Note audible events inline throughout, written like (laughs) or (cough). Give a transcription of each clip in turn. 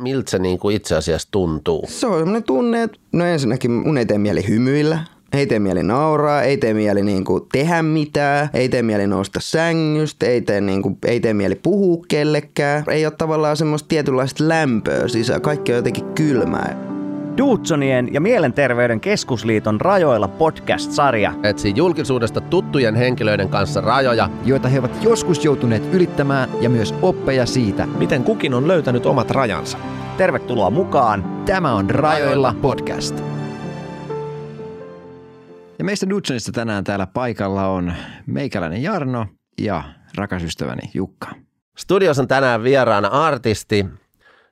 miltä se niin kuin itse asiassa tuntuu? Se on sellainen tunne, että no ensinnäkin mun ei tee mieli hymyillä, ei tee mieli nauraa, ei tee mieli niinku tehdä mitään, ei tee mieli nousta sängystä, ei tee, niinku, ei tee mieli puhua kellekään. Ei ole tavallaan semmoista tietynlaista lämpöä sisään, kaikki on jotenkin kylmää. Duutsonien ja Mielenterveyden keskusliiton rajoilla podcast-sarja. Etsi julkisuudesta tuttujen henkilöiden kanssa rajoja, joita he ovat joskus joutuneet ylittämään ja myös oppeja siitä, miten kukin on löytänyt omat rajansa. Tervetuloa mukaan. Tämä on Rajoilla podcast. Ja meistä Dudsonista tänään täällä paikalla on meikäläinen Jarno ja rakas ystäväni Jukka. Studiossa on tänään vieraana artisti,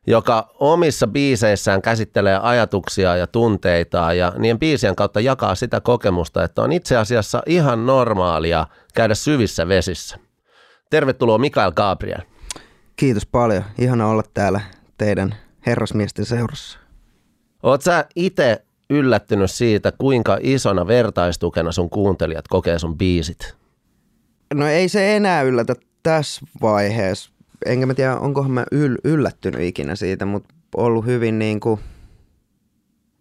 joka omissa biiseissään käsittelee ajatuksia ja tunteita ja niiden biisien kautta jakaa sitä kokemusta, että on itse asiassa ihan normaalia käydä syvissä vesissä. Tervetuloa Mikael Gabriel. Kiitos paljon. Ihana olla täällä teidän herrasmiesten seurassa. Oot sä itse yllättynyt siitä, kuinka isona vertaistukena sun kuuntelijat kokee sun biisit? No ei se enää yllätä tässä vaiheessa enkä mä tiedä, onkohan mä yl, yllättynyt ikinä siitä, mutta ollut hyvin niin kuin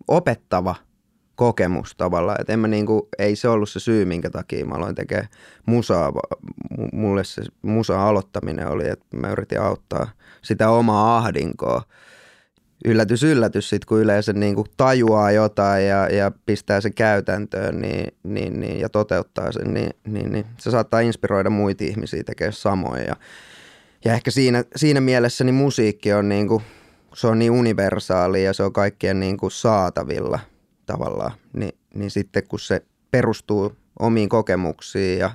opettava kokemus tavallaan. Että en mä niin kuin, ei se ollut se syy, minkä takia mä aloin tekemään musaa. Mulle se musa aloittaminen oli, että mä yritin auttaa sitä omaa ahdinkoa. Yllätys, yllätys, sit kun yleensä niin kuin tajuaa jotain ja, ja pistää se käytäntöön niin, niin, niin, ja toteuttaa sen, niin, niin, niin se saattaa inspiroida muita ihmisiä tekemään samoin. Ja ja ehkä siinä, siinä mielessä niin musiikki on niin kuin, se on niin universaali ja se on kaikkien niin kuin saatavilla tavallaan, niin, niin sitten kun se perustuu omiin kokemuksiin ja,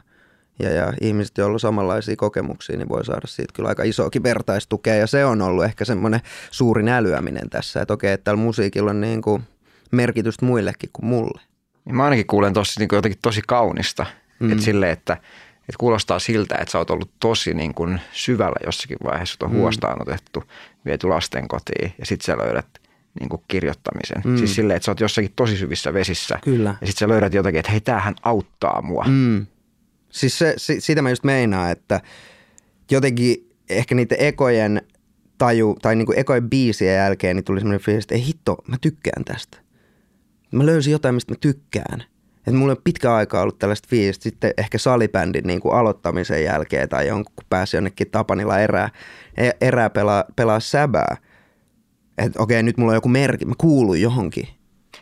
ja, ja ihmiset, joilla on samanlaisia kokemuksia, niin voi saada siitä kyllä aika isoakin vertaistukea ja se on ollut ehkä semmoinen suurin älyäminen tässä, että okei, että tällä musiikilla on niin kuin merkitystä muillekin kuin mulle. Niin mä ainakin kuulen tosi, niin jotenkin tosi kaunista, mm. että sille, että – että kuulostaa siltä, että sä oot ollut tosi niin kuin syvällä jossakin vaiheessa, sut on mm. huostaanotettu, viety lasten kotiin ja sitten sä löydät niin kuin kirjoittamisen. Mm. Siis silleen, että sä oot jossakin tosi syvissä vesissä. Kyllä. Ja sitten sä löydät jotakin, että hei, tämähän auttaa mua. Mm. Siis se, si, sitä mä just meinaan, että jotenkin ehkä niiden ekojen taju, tai niin kuin ekojen biisien jälkeen, niin tuli semmoinen fiilis, että ei hitto, mä tykkään tästä. Mä löysin jotain, mistä mä tykkään. Et mulla on pitkä aika ollut tällaista fiilistä sitten ehkä salibändin niin kuin aloittamisen jälkeen tai jonkun, kun pääsi jonnekin Tapanilla erää, e, erää pelaa, pelaa säbää. Että okei, nyt mulla on joku merkki, mä kuulun johonkin.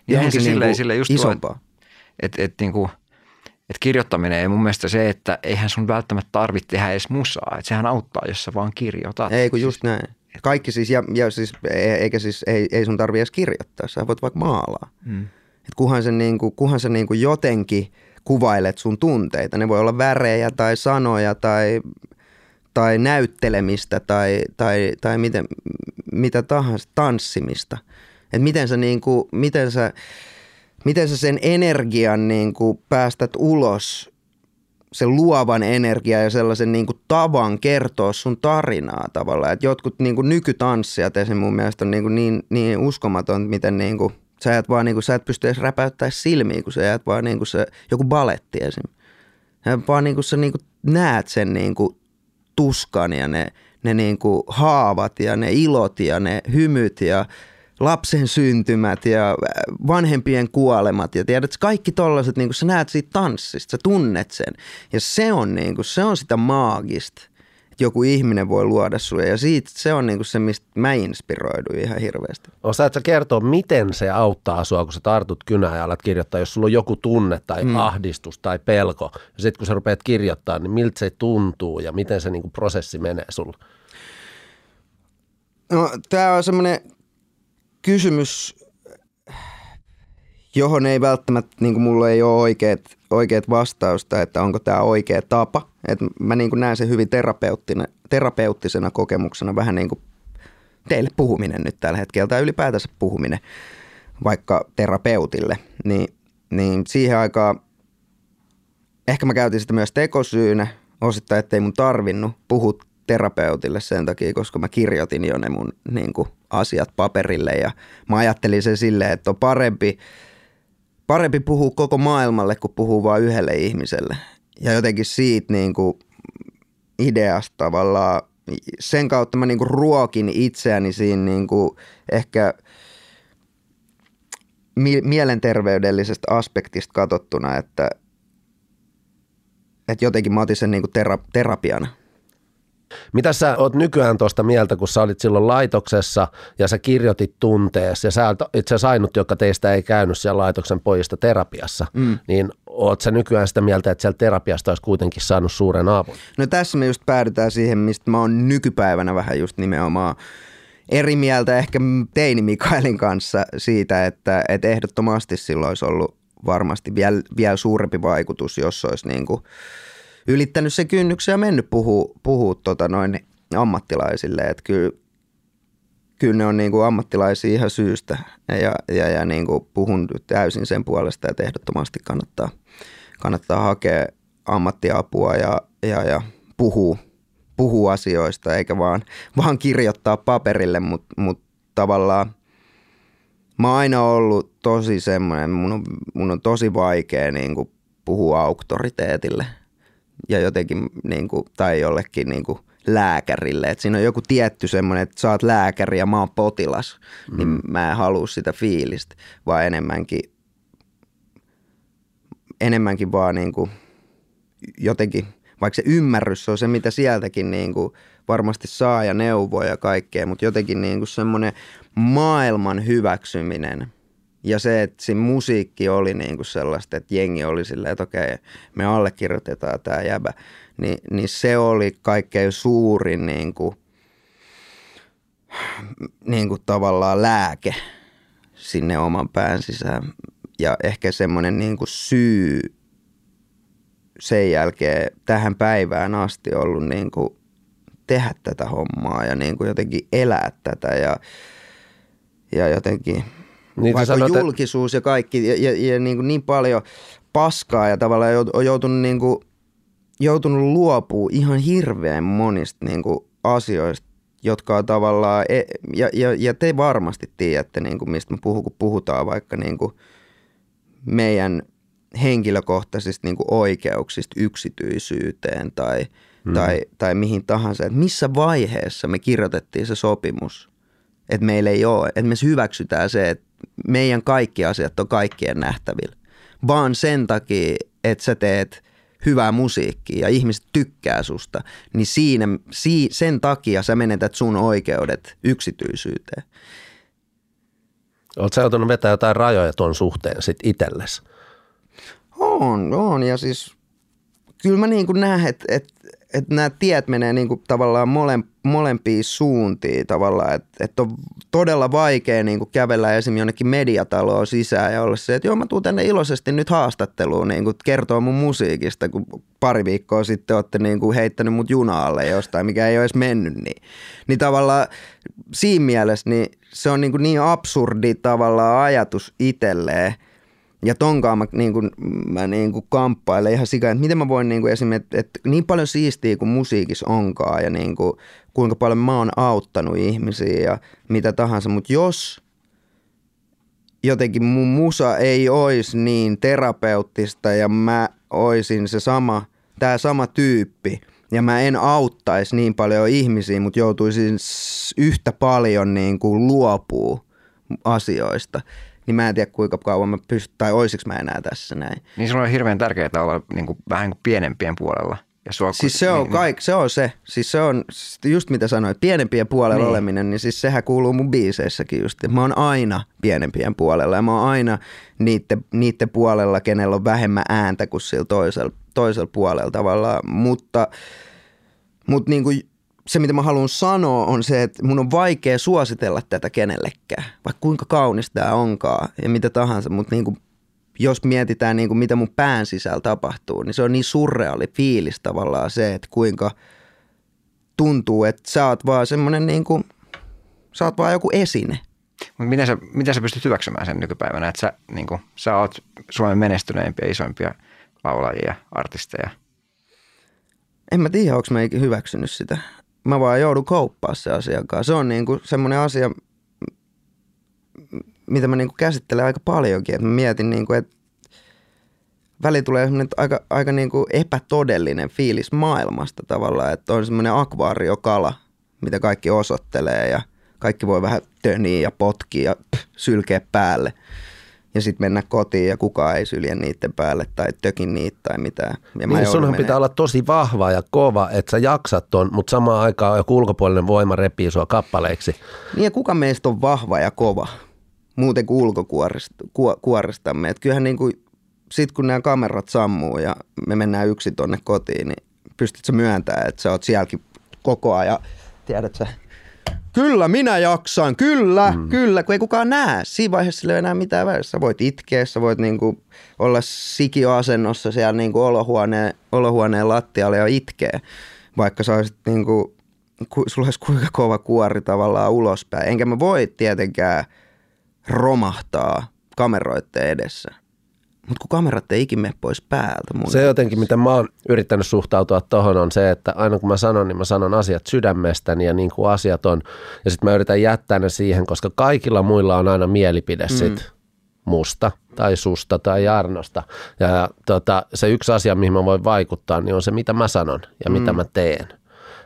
Johonkin niin silleen, silleen just isompaa. Että et, niin kuin, et kirjoittaminen ei mun mielestä se, että eihän sun välttämättä tarvitse tehdä edes musaa. Että sehän auttaa, jos sä vaan kirjoitat. Ei kun just näin. Kaikki siis, ja, ja siis, e, eikä siis, ei, ei sun tarvitse edes kirjoittaa, sä voit vaikka maalaa. Hmm. Et kunhan sä, niin kuin, kunhan sä niin kuin jotenkin kuvailet sun tunteita. Ne voi olla värejä tai sanoja tai, tai näyttelemistä tai, tai, tai miten, mitä tahansa, tanssimista. Et miten sä, niin kuin, miten sä, miten sä sen energian niin kuin päästät ulos sen luovan energia ja sellaisen niin kuin tavan kertoa sun tarinaa tavallaan. Et jotkut niin kuin nykytanssijat esimerkiksi mun mielestä on niin, kuin niin, niin uskomaton, miten niin kuin Sä et vaan niinku, sä et pysty edes räpäyttämään silmiä, kun sä jäät vaan niinku se, joku baletti esim. Sä vaan niinku sä niinku näet sen niinku tuskan ja ne, ne niinku haavat ja ne ilot ja ne hymyt ja lapsen syntymät ja vanhempien kuolemat ja tiedät, kaikki tollaset, niin sä näet siitä tanssista, sä tunnet sen. Ja se on, niin kuin, se on sitä maagista joku ihminen voi luoda sulle. Ja siitä se on niinku se, mistä mä inspiroiduin ihan hirveästi. Osaatko kertoa, miten se auttaa sua, kun sä tartut kynään ja alat kirjoittaa, jos sulla on joku tunne tai mm. ahdistus tai pelko. Ja sitten kun sä rupeat kirjoittaa, niin miltä se tuntuu ja miten se niinku prosessi menee sulla? No, tämä on semmoinen kysymys, johon ei välttämättä, niin kuin mulla ei ole oikeat, oikeat vastausta, että onko tämä oikea tapa. Et mä niin kuin näen sen hyvin terapeuttisena kokemuksena, vähän niin kuin teille puhuminen nyt tällä hetkellä, tai ylipäätänsä puhuminen vaikka terapeutille, niin, niin siihen aikaan ehkä mä käytin sitä myös tekosyynä, osittain, ettei mun tarvinnut puhua terapeutille sen takia, koska mä kirjoitin jo ne mun niin kuin, asiat paperille. Ja mä ajattelin sen silleen, että on parempi, parempi puhua koko maailmalle kuin puhua vain yhdelle ihmiselle ja jotenkin siitä niin kuin ideasta tavallaan sen kautta mä niinku ruokin itseäni siinä niinku ehkä mi- mielenterveydellisestä aspektista katsottuna, että, että jotenkin mä otin sen niinku tera- terapiana. Mitä sä oot nykyään tuosta mieltä, kun sä olit silloin laitoksessa ja sä kirjoitit tunteessa ja sä oot itse asiassa ainut, joka teistä ei käynyt siellä laitoksen pojista terapiassa, mm. niin oot sä nykyään sitä mieltä, että siellä terapiasta olisi kuitenkin saanut suuren avun? No tässä me just päädytään siihen, mistä mä oon nykypäivänä vähän just nimenomaan eri mieltä ehkä teini Mikaelin kanssa siitä, että, että ehdottomasti silloin olisi ollut varmasti vielä, vielä suurempi vaikutus, jos olisi niin kuin ylittänyt se kynnyksen ja mennyt puhua, puhua tota noin ammattilaisille. Että kyllä, kyllä ne on niin kuin ammattilaisia ihan syystä. Ja, ja, ja niin kuin puhun täysin sen puolesta, että ehdottomasti kannattaa, kannattaa hakea ammattiapua ja, ja, ja puhua, puhua asioista eikä vaan, vaan kirjoittaa paperille, mutta mut tavallaan mä oon aina ollut tosi semmoinen, mun mun on tosi vaikea niin kuin puhua auktoriteetille. Ja jotenkin, niin kuin, tai jollekin niin kuin lääkärille. Et siinä on joku tietty semmoinen, että sä oot lääkäri ja mä oon potilas, mm. niin mä en halua sitä fiilistä, vaan enemmänkin, enemmänkin vaan niin kuin jotenkin, vaikka se ymmärrys on se, mitä sieltäkin niin kuin varmasti saa ja neuvoja ja kaikkea, mutta jotenkin niin kuin semmoinen maailman hyväksyminen – ja se, että se musiikki oli niin kuin sellaista, että jengi oli silleen, että okei, me allekirjoitetaan tämä jäbä, niin, niin se oli kaikkein suurin niin kuin, niin kuin tavallaan lääke sinne oman pään sisään. Ja ehkä semmoinen niin kuin syy sen jälkeen tähän päivään asti ollut niin kuin tehdä tätä hommaa ja niin kuin jotenkin elää tätä ja, ja jotenkin – niin Vaikka sanot, julkisuus ja kaikki ja, ja, ja niin, kuin niin paljon paskaa ja tavallaan on joutunut, niin kuin, joutunut luopua ihan hirveän monista niin kuin asioista, jotka on tavallaan, e, ja, ja, ja te varmasti tiedätte, niin kuin mistä me puhun, kun puhutaan vaikka niin kuin meidän henkilökohtaisista niin kuin oikeuksista yksityisyyteen tai, mm. tai, tai mihin tahansa, että missä vaiheessa me kirjoitettiin se sopimus, että meillä ei ole, että me hyväksytään se, että meidän kaikki asiat on kaikkien nähtävillä, vaan sen takia, että sä teet hyvää musiikkia ja ihmiset tykkää susta, niin siinä, sen takia sä menetät sun oikeudet yksityisyyteen. Oletko sä joutunut vetää jotain rajoja tuon suhteen sit itsellesi? On, on ja siis kyllä mä niin kuin näen, että, että että nämä tiet menee niin kuin tavallaan mole, molempiin suuntiin tavallaan, että, että on todella vaikea niin kuin kävellä esimerkiksi jonnekin mediataloon sisään ja olla se, että joo mä tuun tänne iloisesti nyt haastatteluun niin kuin kertoo mun musiikista, kun pari viikkoa sitten olette niin kuin heittänyt mut junaalle jostain, mikä ei ole edes mennyt, niin, niin tavallaan siinä mielessä niin se on niin, kuin niin absurdi tavallaan ajatus itselleen, ja tonkaan mä, niin kuin, mä niin kuin kamppailen ihan sika, että miten mä voin niin kuin esimerkiksi, että, niin paljon siistiä kuin musiikissa onkaan ja niin kuin, kuinka paljon mä oon auttanut ihmisiä ja mitä tahansa, mutta jos jotenkin mun musa ei olisi niin terapeuttista ja mä oisin se sama, tämä sama tyyppi ja mä en auttaisi niin paljon ihmisiä, mutta joutuisin yhtä paljon niin kuin luopuu asioista, niin mä en tiedä kuinka kauan mä pystyn, tai olisiko mä enää tässä näin. Niin se on hirveän tärkeää olla niin kuin, vähän kuin pienempien puolella. Ja sua, siis se on, niin, kaik, niin. se on se, siis se on just mitä sanoit, pienempien puolella niin. oleminen, niin siis sehän kuuluu mun biiseissäkin just. Mä oon aina pienempien puolella ja mä oon aina niiden, niiden puolella, kenellä on vähemmän ääntä kuin sillä toisella, toisella puolella tavallaan, mutta, mutta niin kuin se, mitä mä haluan sanoa, on se, että mun on vaikea suositella tätä kenellekään, vaikka kuinka kaunis tämä onkaan ja mitä tahansa, mutta niin kuin, jos mietitään niin kuin mitä mun pään sisällä tapahtuu, niin se on niin surreaali fiilis tavallaan se, että kuinka tuntuu, että sä oot vaan semmoinen niin kuin, sä oot vaan joku esine. Miten sä, miten sä pystyt hyväksymään sen nykypäivänä, että sä, niin kuin, sä oot Suomen menestyneimpiä, isoimpia laulajia, artisteja? En mä tiedä, onko mä hyväksynyt sitä mä vaan joudun kauppaa se asian kanssa. Se on niinku semmoinen asia, mitä mä niinku käsittelen aika paljonkin. Et mä mietin, niinku, että välillä tulee semmoinen aika, aika niin kuin epätodellinen fiilis maailmasta tavallaan, että on semmoinen akvaariokala, mitä kaikki osoittelee ja kaikki voi vähän töniä ja potkia ja pff, sylkeä päälle. Ja sitten mennä kotiin ja kukaan ei sylje niiden päälle tai tökin niitä tai mitään. Ja Niin, sunhan menee- pitää olla tosi vahva ja kova, että sä jaksat ton, mutta samaan aikaan joku ulkopuolinen voima repii sua kappaleiksi. Niin ja kuka meistä on vahva ja kova, muuten kuin ulkokuoristamme. Että kyllähän niin kuin, sit kun nämä kamerat sammuu ja me mennään yksin tonne kotiin, niin pystyt sä myöntämään, että sä oot sielläkin koko ajan, tiedät sä, Kyllä, minä jaksan, kyllä, mm. kyllä, kun ei kukaan näe. Siinä vaiheessa ei ole enää mitään väliä. Sä voit itkeä, sä voit niinku olla sikioasennossa siellä niinku olohuoneen, olohuoneen lattialla ja itkeä, vaikka sä olisit niinku, ku, sulla olisi kuinka kova kuori tavallaan ulospäin. Enkä mä voi tietenkään romahtaa kameroiden edessä. Mutta kun kamerat ei ikin mene pois päältä. Mun Se jotenkin, miten mä oon yrittänyt suhtautua tohon on se, että aina kun mä sanon, niin mä sanon asiat sydämestäni ja niin kuin asiat on. Ja sitten mä yritän jättää ne siihen, koska kaikilla muilla on aina mielipide mm. sit musta tai susta tai Jarnosta. Ja tota, se yksi asia, mihin mä voin vaikuttaa, niin on se, mitä mä sanon ja mm. mitä mä teen.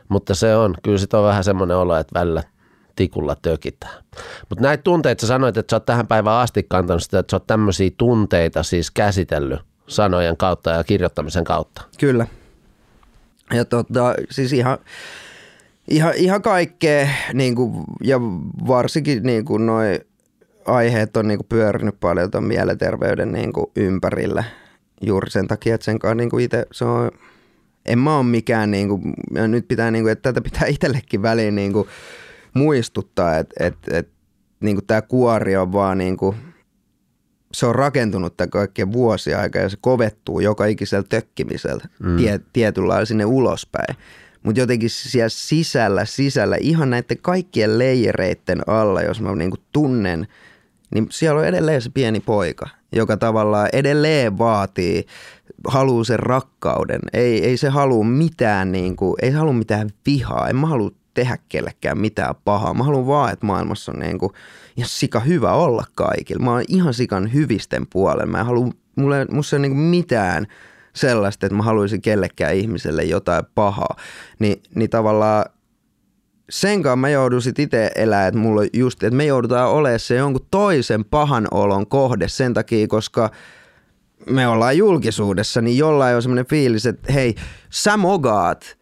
Mutta se on, kyllä sit on vähän semmoinen olo, että välillä tikulla tökitään. Mutta näitä tunteita, sä sanoit, että sä oot tähän päivään asti kantanut sitä, että sä oot tämmöisiä tunteita siis käsitellyt sanojen kautta ja kirjoittamisen kautta. Kyllä. Ja tota, siis ihan, ihan, ihan kaikkea, niin kuin, ja varsinkin niin kuin noi aiheet on niin kuin pyörinyt paljon ton mielenterveyden niin kuin ympärillä. Juuri sen takia, että sen kanssa niin kuin itse, se on, en mä ole mikään, niin kuin, ja nyt pitää, niin kuin, että tätä pitää itsellekin väliin niin kuin, muistuttaa, että, että, että niin tämä kuori on vaan niin kuin, se on rakentunut tämän kaikkien vuosia aikaa ja se kovettuu joka ikisellä tökkimisellä mm. tie, tietyllä lailla sinne ulospäin. Mutta jotenkin siellä sisällä, sisällä, ihan näiden kaikkien leijereiden alla, jos mä niinku tunnen, niin siellä on edelleen se pieni poika, joka tavallaan edelleen vaatii, haluaa sen rakkauden. Ei, ei se halua mitään, niinku, ei se halua mitään vihaa. En mä halua tehdä kellekään mitään pahaa. Mä haluan vaan, että maailmassa on niinku ihan sika hyvä olla kaikilla. Mä oon ihan sikan hyvisten puolella. Mä en halua, mulle, musta ei ole niinku mitään sellaista, että mä haluaisin kellekään ihmiselle jotain pahaa. Ni, niin tavallaan sen kanssa mä joudun sit itse elää, että mulla just, että me joudutaan olemaan se jonkun toisen pahan olon kohde sen takia, koska me ollaan julkisuudessa, niin jollain on semmoinen fiilis, että hei, sä mogaat,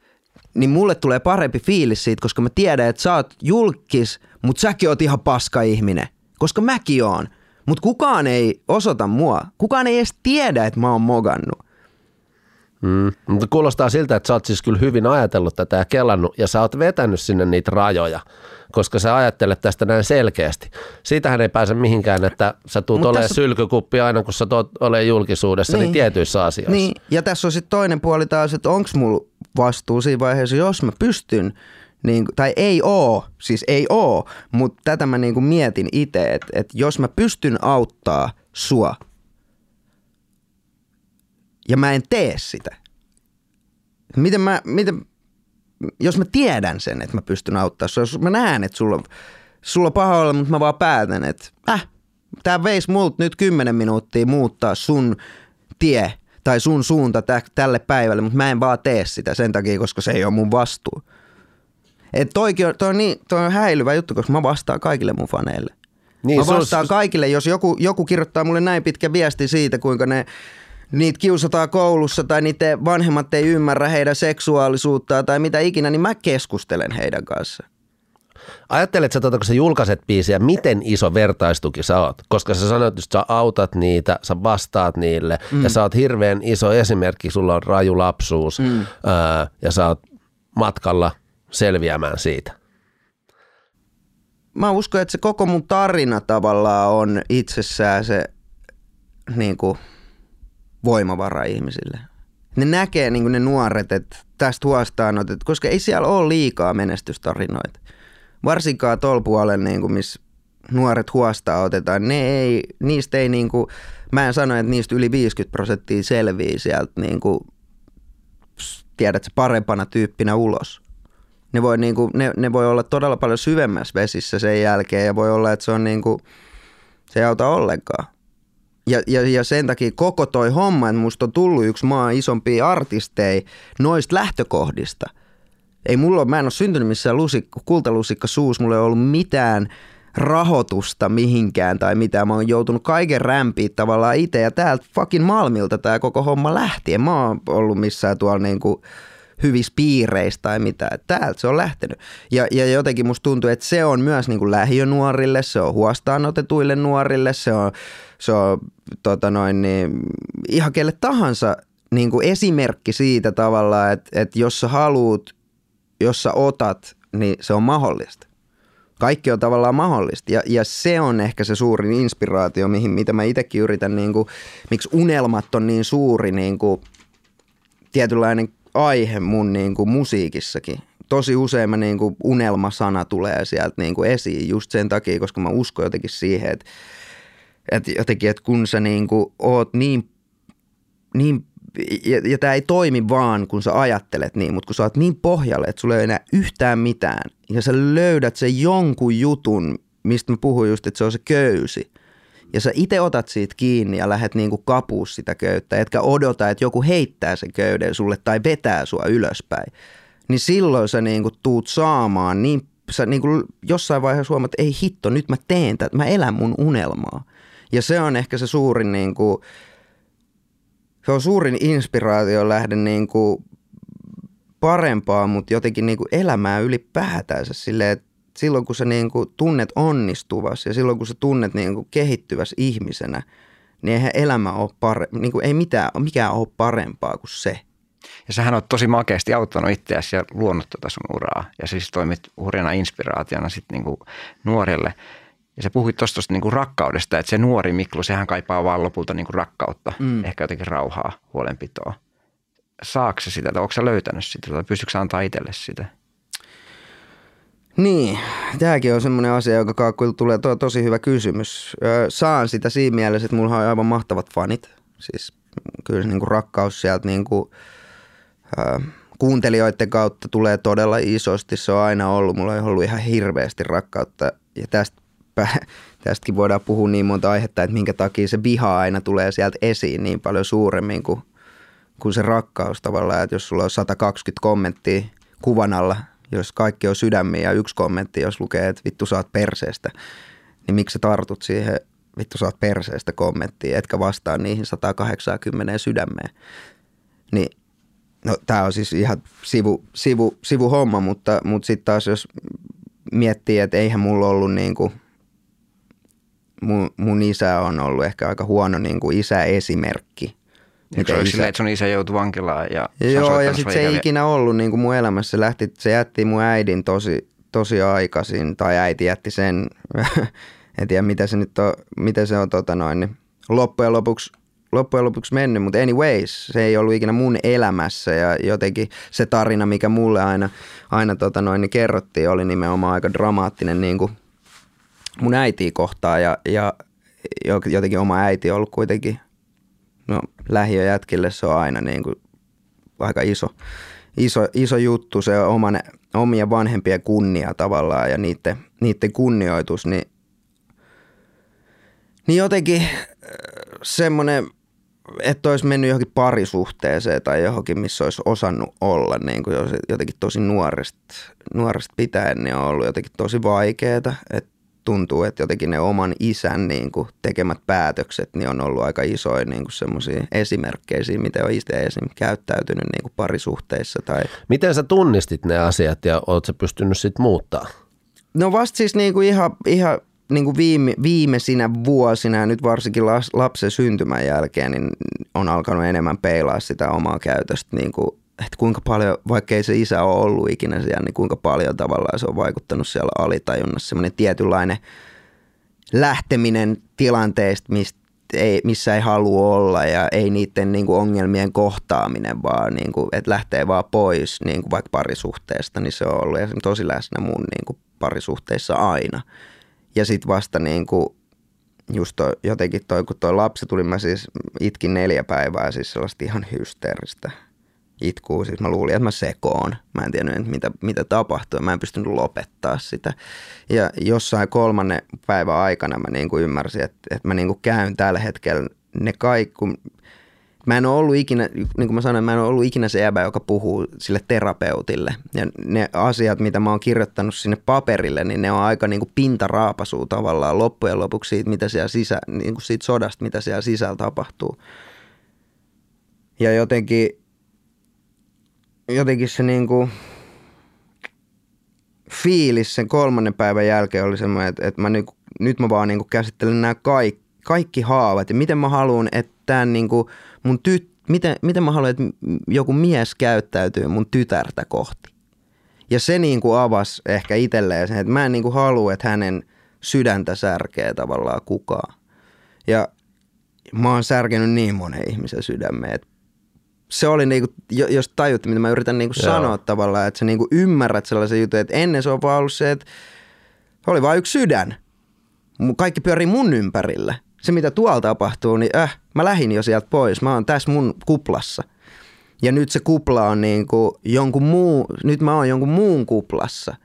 niin mulle tulee parempi fiilis siitä, koska mä tiedän, että sä oot julkis, mutta säkin oot ihan paska ihminen, koska mäkin oon. Mutta kukaan ei osoita mua. Kukaan ei edes tiedä, että mä oon mogannut. Mm. Mutta kuulostaa siltä, että sä oot siis kyllä hyvin ajatellut tätä ja kelannut ja sä oot vetänyt sinne niitä rajoja, koska sä ajattelet tästä näin selkeästi. Siitähän ei pääse mihinkään, että sä tuut Mut olemaan tässä- sylkykuppi aina, kun sä tuot olemaan julkisuudessa, niin, Niin. tietyissä asioissa. Niin, ja tässä on sitten toinen puoli taas, että onko mulla vastuu siinä vaiheessa, jos mä pystyn, niin, tai ei oo, siis ei oo, mutta tätä mä niin mietin itse, että, että jos mä pystyn auttaa sua ja mä en tee sitä, miten mä, miten, jos mä tiedän sen, että mä pystyn auttaa sua, jos mä näen, että sulla, sulla on paha olla, mutta mä vaan päätän, että äh, tää veisi multa nyt 10 minuuttia muuttaa sun tie tai sun suunta tä, tälle päivälle, mutta mä en vaan tee sitä sen takia, koska se ei ole mun vastuu. Et toikin on, toi, on niin, toi on häilyvä juttu, koska mä vastaan kaikille mun faneille. Niin, mä se on- vastaan kaikille, jos joku, joku kirjoittaa mulle näin pitkä viesti siitä, kuinka ne niitä kiusataan koulussa tai niiden vanhemmat ei ymmärrä heidän seksuaalisuuttaan tai mitä ikinä, niin mä keskustelen heidän kanssa. Ajatteletko sä, tota, kun sä julkaiset biisiä, miten iso vertaistuki sä oot? Koska sä sanoit, että sä autat niitä, sä vastaat niille mm. ja sä oot hirveän iso esimerkki, sulla on raju lapsuus mm. ää, ja sä oot matkalla selviämään siitä. Mä uskon, että se koko mun tarina tavallaan on itsessään se niin kuin, voimavara ihmisille. Ne näkee niin ne nuoret, että tästä huostaanotet, koska ei siellä ole liikaa menestystarinoita. Varsinkaan tuolla puolella, niin kuin, missä nuoret huostaa otetaan, ne ei, niistä ei niin kuin, mä en sano, että niistä yli 50 prosenttia selvii sieltä niin kuin, tiedätkö, parempana tyyppinä ulos. Ne voi, niin kuin, ne, ne voi olla todella paljon syvemmässä vesissä sen jälkeen ja voi olla, että se on niin kuin, se ei auta ollenkaan. Ja, ja, ja sen takia koko toi homma, että musta on tullut yksi maa isompia artisteja noista lähtökohdista. Ei mulla mä en ole syntynyt missään lusikka, kultalusikka suus, mulla ei ollut mitään rahoitusta mihinkään tai mitä. Mä oon joutunut kaiken rämpiä tavallaan itse ja täältä fucking Malmilta tämä koko homma lähti. En mä oon ollut missään tuolla niinku hyvissä piireissä tai mitä. Täältä se on lähtenyt. Ja, ja jotenkin musta tuntuu, että se on myös niin kuin lähiönuorille, se on huostaan otetuille nuorille, se on, se on tota noin, niin, ihan kelle tahansa niin kuin esimerkki siitä tavalla, että, että jos sä haluut, jos sä otat, niin se on mahdollista. Kaikki on tavallaan mahdollista ja, ja se on ehkä se suurin inspiraatio, mihin, mitä mä itsekin yritän, niin kuin, miksi unelmat on niin suuri niin kuin, tietynlainen aihe mun niin kuin musiikissakin. Tosi usein mä niin kuin unelmasana tulee sieltä niin kuin esiin just sen takia, koska mä uskon jotenkin siihen, että, että jotenkin, että kun sä niin kuin oot niin, niin ja, ja tämä ei toimi vaan, kun sä ajattelet niin, mutta kun sä oot niin pohjalle, että sulla ei enää yhtään mitään, ja sä löydät sen jonkun jutun, mistä mä puhuin just, että se on se köysi, ja sä itse otat siitä kiinni ja lähdet niinku kapuus sitä köyttä, etkä odota, että joku heittää sen köyden sulle tai vetää sua ylöspäin, niin silloin sä niinku tuut saamaan niin sä niinku jossain vaiheessa huomaat, että ei hitto, nyt mä teen tätä, mä elän mun unelmaa. Ja se on ehkä se suurin niinku, se on suurin inspiraatio lähde niin kuin parempaa, mutta jotenkin niin kuin elämää ylipäätänsä silleen, että silloin kun sä niin kuin tunnet onnistuvas ja silloin kun sä tunnet niin kuin kehittyväs ihmisenä, niin eihän elämä ole pare- niin kuin ei mitään, mikään ole parempaa kuin se. Ja sähän on tosi makeasti auttanut itseäsi ja luonut tätä sun uraa. Ja siis toimit hurjana inspiraationa sitten niinku nuorille. Ja sä puhuit tuosta niinku rakkaudesta, että se nuori Miklu, sehän kaipaa vaan lopulta niinku rakkautta, mm. ehkä jotenkin rauhaa, huolenpitoa. Saako se sitä, tai onko sä löytänyt sitä, tai pystyykö antaa itselle sitä? Niin, tämäkin on semmoinen asia, joka kaakkuilta tulee to, tosi hyvä kysymys. Saan sitä siinä mielessä, että mulla on aivan mahtavat fanit. Siis kyllä se niinku rakkaus sieltä niinku, öö, kuuntelijoiden kautta tulee todella isosti. Se on aina ollut. Mulla on ollut ihan hirveästi rakkautta. Ja tästä, tästäkin voidaan puhua niin monta aihetta, että minkä takia se viha aina tulee sieltä esiin niin paljon suuremmin kuin, kuin se rakkaus tavallaan. Että jos sulla on 120 kommenttia kuvan alla – jos kaikki on sydämiä ja yksi kommentti, jos lukee, että vittu saat perseestä, niin miksi sä tartut siihen vittu saat perseestä kommenttiin, etkä vastaa niihin 180 sydämeen. Niin, no tämä on siis ihan sivu, sivu, sivu homma, mutta, mutta sitten taas jos miettii, että eihän mulla ollut niin kuin, mun, mun isä on ollut ehkä aika huono niin isäesimerkki Miten se isä... silleen, että sun isä joutui vankilaan ja Joo, ja sitten se ei ikinä ollut niin kuin mun elämässä. Se, lähti, se jätti mun äidin tosi, tosi aikaisin, tai äiti jätti sen, (laughs) en tiedä mitä se nyt on, miten se on tota noin, niin loppujen lopuksi loppujen lopuksi mennyt, mutta anyways, se ei ollut ikinä mun elämässä. Ja jotenkin se tarina, mikä mulle aina, aina tota noin, niin kerrottiin, oli nimenomaan aika dramaattinen niin kuin mun äitiä kohtaan. Ja, ja jotenkin oma äiti on ollut kuitenkin no lähiöjätkille se on aina niin kuin aika iso, iso, iso juttu, se on oman, omien vanhempien kunnia tavallaan ja niiden, niiden kunnioitus, niin, niin jotenkin äh, semmoinen, että olisi mennyt johonkin parisuhteeseen tai johonkin, missä olisi osannut olla, niin kuin jotenkin tosi nuoresta, nuoresta pitäen, niin on ollut jotenkin tosi vaikeaa, että tuntuu, että jotenkin ne oman isän niin kuin, tekemät päätökset niin on ollut aika isoja niin semmoisia esimerkkejä siitä, miten on itse esim. käyttäytynyt niin kuin parisuhteissa. Tai... Miten sä tunnistit ne asiat ja oot sä pystynyt sitten muuttaa? No vasta siis niin kuin ihan, ihan niin kuin viime, viimeisinä vuosina ja nyt varsinkin lapsen syntymän jälkeen niin on alkanut enemmän peilaa sitä omaa käytöstä niin kuin että kuinka paljon, vaikka ei se isä ole ollut ikinä siellä, niin kuinka paljon tavallaan se on vaikuttanut siellä alitajunnassa. Semmoinen tietynlainen lähteminen tilanteesta, mistä ei, missä ei halua olla ja ei niiden niin kuin ongelmien kohtaaminen, vaan niin kuin, että lähtee vaan pois niin kuin vaikka parisuhteesta, niin se on ollut ja se on tosi läsnä mun niin kuin parisuhteissa aina. Ja sitten vasta niin kuin, just toi, jotenkin toi, kun toi lapsi tuli, mä siis itkin neljä päivää, siis sellaista ihan hysteeristä itkuu. Siis mä luulin, että mä sekoon. Mä en tiennyt, mitä, mitä tapahtui. Mä en pystynyt lopettaa sitä. Ja jossain kolmannen päivän aikana mä niin kuin ymmärsin, että, että mä niin kuin käyn tällä hetkellä ne kaikki, kun mä en ole ollut ikinä, niin kuin mä sanoin, mä en ole ollut ikinä se jäbä, joka puhuu sille terapeutille. Ja ne asiat, mitä mä oon kirjoittanut sinne paperille, niin ne on aika niin kuin pintaraapasuu tavallaan loppujen lopuksi siitä, mitä siellä sisä, niin kuin siitä sodasta, mitä siellä sisällä tapahtuu. Ja jotenkin, jotenkin se niin kuin fiilis sen kolmannen päivän jälkeen oli semmoinen, että, että mä nyt, nyt mä vaan niin kuin käsittelen nämä kaikki, kaikki haavat ja miten mä haluan, että tämän niin kuin mun tyt, miten, miten mä haluan, että joku mies käyttäytyy mun tytärtä kohti. Ja se niin kuin avasi ehkä itselleen sen, että mä en niin kuin halua, että hänen sydäntä särkee tavallaan kukaan. Ja mä oon särkenyt niin monen ihmisen sydämeen, että se oli niinku, jos tajutti, mitä mä yritän niinku sanoa tavallaan, että sä niinku ymmärrät sellaisen jutun, että ennen se on vaan ollut se, että oli vain yksi sydän. Kaikki pyörii mun ympärillä. Se, mitä tuolla tapahtuu, niin äh, mä lähdin jo sieltä pois. Mä oon tässä mun kuplassa. Ja nyt se kupla on niinku jonkun muu, nyt mä oon jonkun muun kuplassa.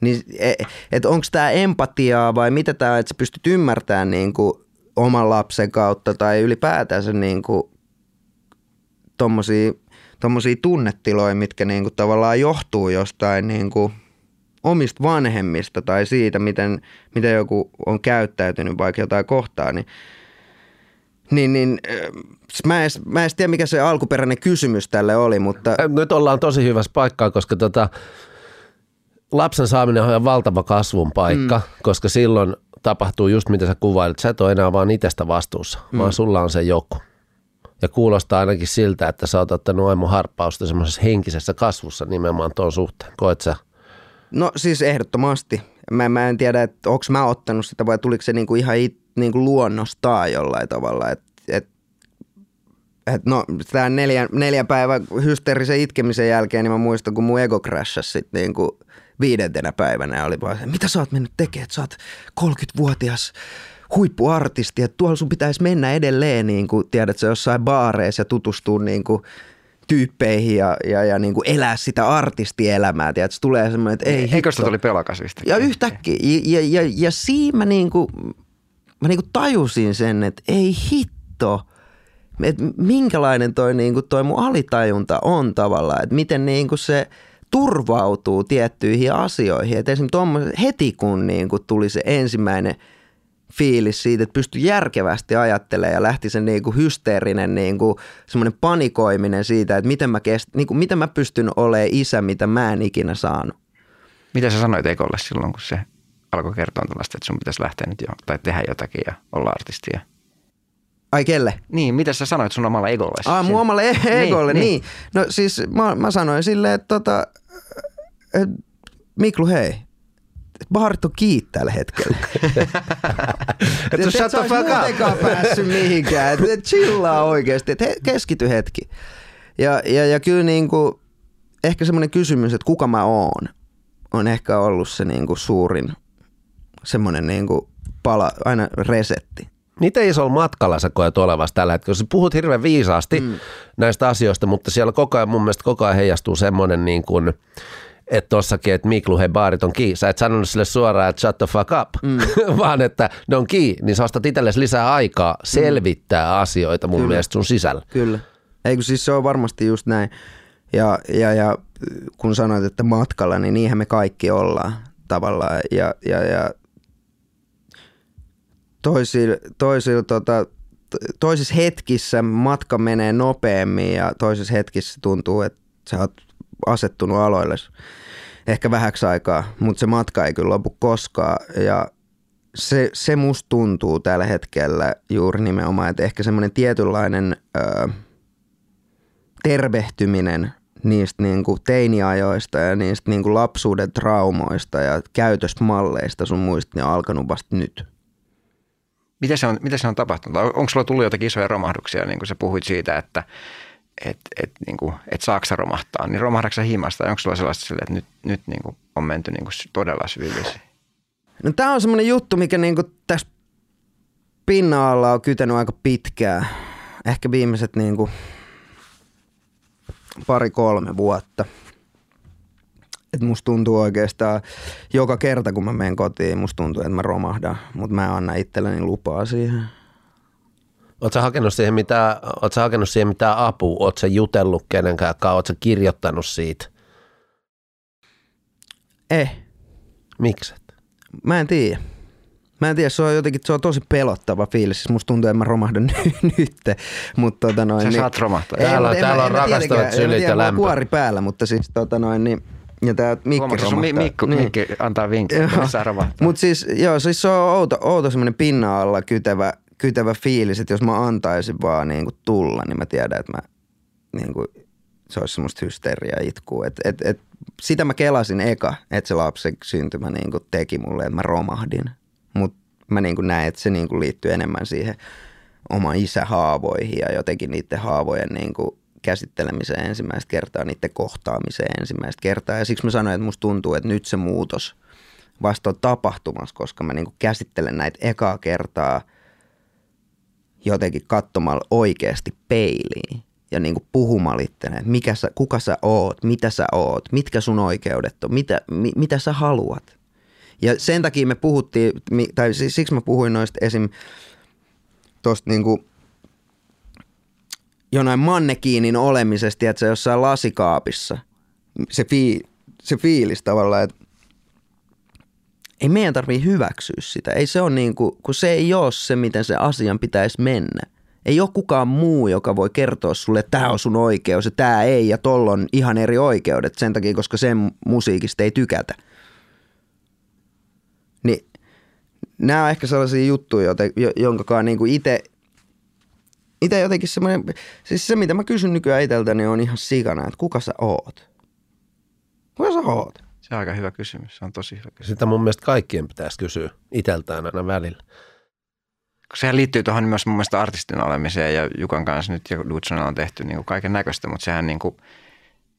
Niin, et, et onko tämä empatiaa vai mitä tämä, että sä pystyt ymmärtämään niinku oman lapsen kautta tai ylipäätänsä niinku tommosia, tommosia tunnetiloja, mitkä niinku tavallaan johtuu jostain niinku omista vanhemmista tai siitä, miten, miten joku on käyttäytynyt vaikka jotain kohtaa, niin niin, niin mä, en, mä en tiedä, mikä se alkuperäinen kysymys tälle oli, mutta... Nyt ollaan tosi hyvässä paikkaa, koska tota, lapsen saaminen on valtava kasvun paikka, mm. koska silloin tapahtuu just mitä sä kuvailit. Sä et ole enää vaan itsestä vastuussa, mm. vaan sulla on se joku. Ja kuulostaa ainakin siltä, että sä oot ottanut aimo harppausta semmoisessa henkisessä kasvussa nimenomaan tuon suhteen. Koet sä? No siis ehdottomasti. Mä, mä en tiedä, että onko mä ottanut sitä vai tuliko se niinku ihan it, niinku luonnostaan jollain tavalla. Et, et, et no, tämä neljän, neljän päivän hysteerisen itkemisen jälkeen, niin mä muistan, kun mun ego crashasi sitten niinku viidentenä päivänä. Oli vaan se, mitä sä oot mennyt tekemään, että sä oot 30-vuotias huippuartisti, että tuolla sun pitäisi mennä edelleen, niin kuin tiedät sä jossain baareissa ja tutustua niin kuin tyyppeihin ja, ja, ja niin kuin elää sitä artistielämää. Tiedät, se tulee semmoinen, että ei Eikö sitä tuli pelakasvista? Ja yhtäkkiä. Ja, ja, ja, ja siinä mä, niin kuin, mä niin kuin tajusin sen, että ei hitto, että minkälainen toi, niin kuin toi mun alitajunta on tavallaan, että miten niin kuin se turvautuu tiettyihin asioihin. Että esimerkiksi heti kun niin kuin tuli se ensimmäinen – fiilis siitä, että pystyi järkevästi ajattelemaan ja lähti se niin kuin hysteerinen niin kuin semmoinen panikoiminen siitä, että miten mä, kest, niin kuin, miten mä pystyn olemaan isä, mitä mä en ikinä saanut. Mitä sä sanoit Ekolle silloin, kun se alkoi kertoa tällaista, että sun pitäisi lähteä nyt jo, tai tehdä jotakin ja olla artistia? Ai kelle? Niin, mitä sä sanoit sun omalle egolle? Ah, mun omalle e- egolle, niin, niin. niin. No siis mä, mä sanoin silleen, että tota, et, Miklu hei, baarit on kiinni tällä hetkellä. (laughs) et et shut the fuck up. päässyt mihinkään. Et, et chillaa oikeasti. Et he, keskity hetki. Ja, ja, ja kyllä niinku, ehkä semmoinen kysymys, että kuka mä oon, on ehkä ollut se niinku suurin semmoinen niinku pala, aina resetti. Miten isolla matkalla sä koet olevassa tällä hetkellä? Sä puhut hirveän viisaasti mm. näistä asioista, mutta siellä koko ajan mun mielestä koko ajan heijastuu semmoinen niin kuin, että tossakin, että Miklu, hei baarit on kiinni. Sä et sanonut sille suoraan, että shut the fuck up, mm. (laughs) vaan että ne on kiinni, niin sä ostat itsellesi lisää aikaa selvittää mm. asioita mun Kyllä. mielestä sun sisällä. Kyllä. Eikö siis se on varmasti just näin. Ja, ja, ja kun sanoit, että matkalla, niin niinhän me kaikki ollaan tavallaan. Ja, ja, ja toisilla, toisilla tota, toisissa hetkissä matka menee nopeammin ja toisissa hetkissä tuntuu, että sä oot asettunut aloille ehkä vähäksi aikaa, mutta se matka ei kyllä lopu koskaan ja se, se musta tuntuu tällä hetkellä juuri nimenomaan, että ehkä semmoinen tietynlainen ö, tervehtyminen niistä niin kuin teiniajoista ja niistä niin kuin lapsuuden traumoista ja käytösmalleista sun muista, ne on alkanut vasta nyt. Mitä se on, mitä se on tapahtunut? Onko sulla tullut jotakin isoja romahduksia, niin kuin sä puhuit siitä, että että et, niin kuin, et saaksa romahtaa, niin romahdatko himasta? Onko sulla sellaista sille, että nyt, nyt niin kuin on menty niin kuin todella syvillisiin? No tämä on semmoinen juttu, mikä niin kuin tässä pinnan alla on kytenyt aika pitkään. Ehkä viimeiset niin kuin pari-kolme vuotta. Et musta tuntuu oikeastaan joka kerta, kun mä menen kotiin, musta tuntuu, että mä romahdan, mutta mä en anna itselleni lupaa siihen. Oletko hakenut siihen mitään, oot sä hakenut siihen mitään apua? Oletko jutellut kenenkään kanssa? Oletko kirjoittanut siitä? Eh, Mikset? mä en tiedä. Mä en tiedä, se on jotenkin, se on tosi pelottava fiilis. Siis musta tuntuu, että mä romahdan (laughs) nyt. Mutta tota noin, Sä niin, saat romahtaa. Ei, Täällä on- täällä mä- on rakastavat sylit ja lämpö. kuori päällä, mutta siis tota noin, niin, ja tää mikki Huomaatko, sun romahtaa. mi- Mikko, Niin. Mikki antaa vinkin, että missä romahtaa. Mutta siis, joo, siis se on outo, outo semmoinen pinnan alla kytevä, kytevä fiilis, että jos mä antaisin vaan niin kuin tulla, niin mä tiedän, että mä, niin kuin, se olisi semmoista hysteriaa itkua. Et, et, et, sitä mä kelasin eka, että se lapsen syntymä niin kuin teki mulle, että mä romahdin. Mutta mä niin kuin näen, että se niin kuin liittyy enemmän siihen oma isähaavoihin ja jotenkin niiden haavojen niin kuin käsittelemiseen ensimmäistä kertaa, niiden kohtaamiseen ensimmäistä kertaa. Ja siksi mä sanoin, että musta tuntuu, että nyt se muutos vasta on tapahtumassa, koska mä niin kuin käsittelen näitä ekaa kertaa jotenkin katsomalla oikeasti peiliin ja niin kuin puhumalla ittenä, että mikä sä, kuka sä oot, mitä sä oot, mitkä sun oikeudet on, mitä, mi, mitä sä haluat. Ja sen takia me puhuttiin, tai si- siksi mä puhuin noista esim. tuosta niinku jonain mannekiinin olemisesta, että se jossain lasikaapissa. Se, fii, se fiilis tavallaan, että ei meidän tarvii hyväksyä sitä. Ei se ole niin kuin, kun se ei ole se, miten se asian pitäisi mennä. Ei ole kukaan muu, joka voi kertoa sulle, että tämä on sun oikeus ja tämä ei ja tolla on ihan eri oikeudet sen takia, koska sen musiikista ei tykätä. Niin nämä on ehkä sellaisia juttuja, jonka niin kuin itse itse jotenkin semmoinen, siis se mitä mä kysyn nykyään itseltäni on ihan sikana, että kuka sä oot? Kuka sä oot? Se on aika hyvä kysymys, se on tosi hyvä kysymys. Sitä mun mielestä kaikkien pitäisi kysyä iteltään aina välillä. Sehän liittyy tuohon myös mun mielestä artistin olemiseen ja Jukan kanssa nyt ja Dutsonella on tehty niin kuin kaiken näköistä, mutta sehän niin kuin,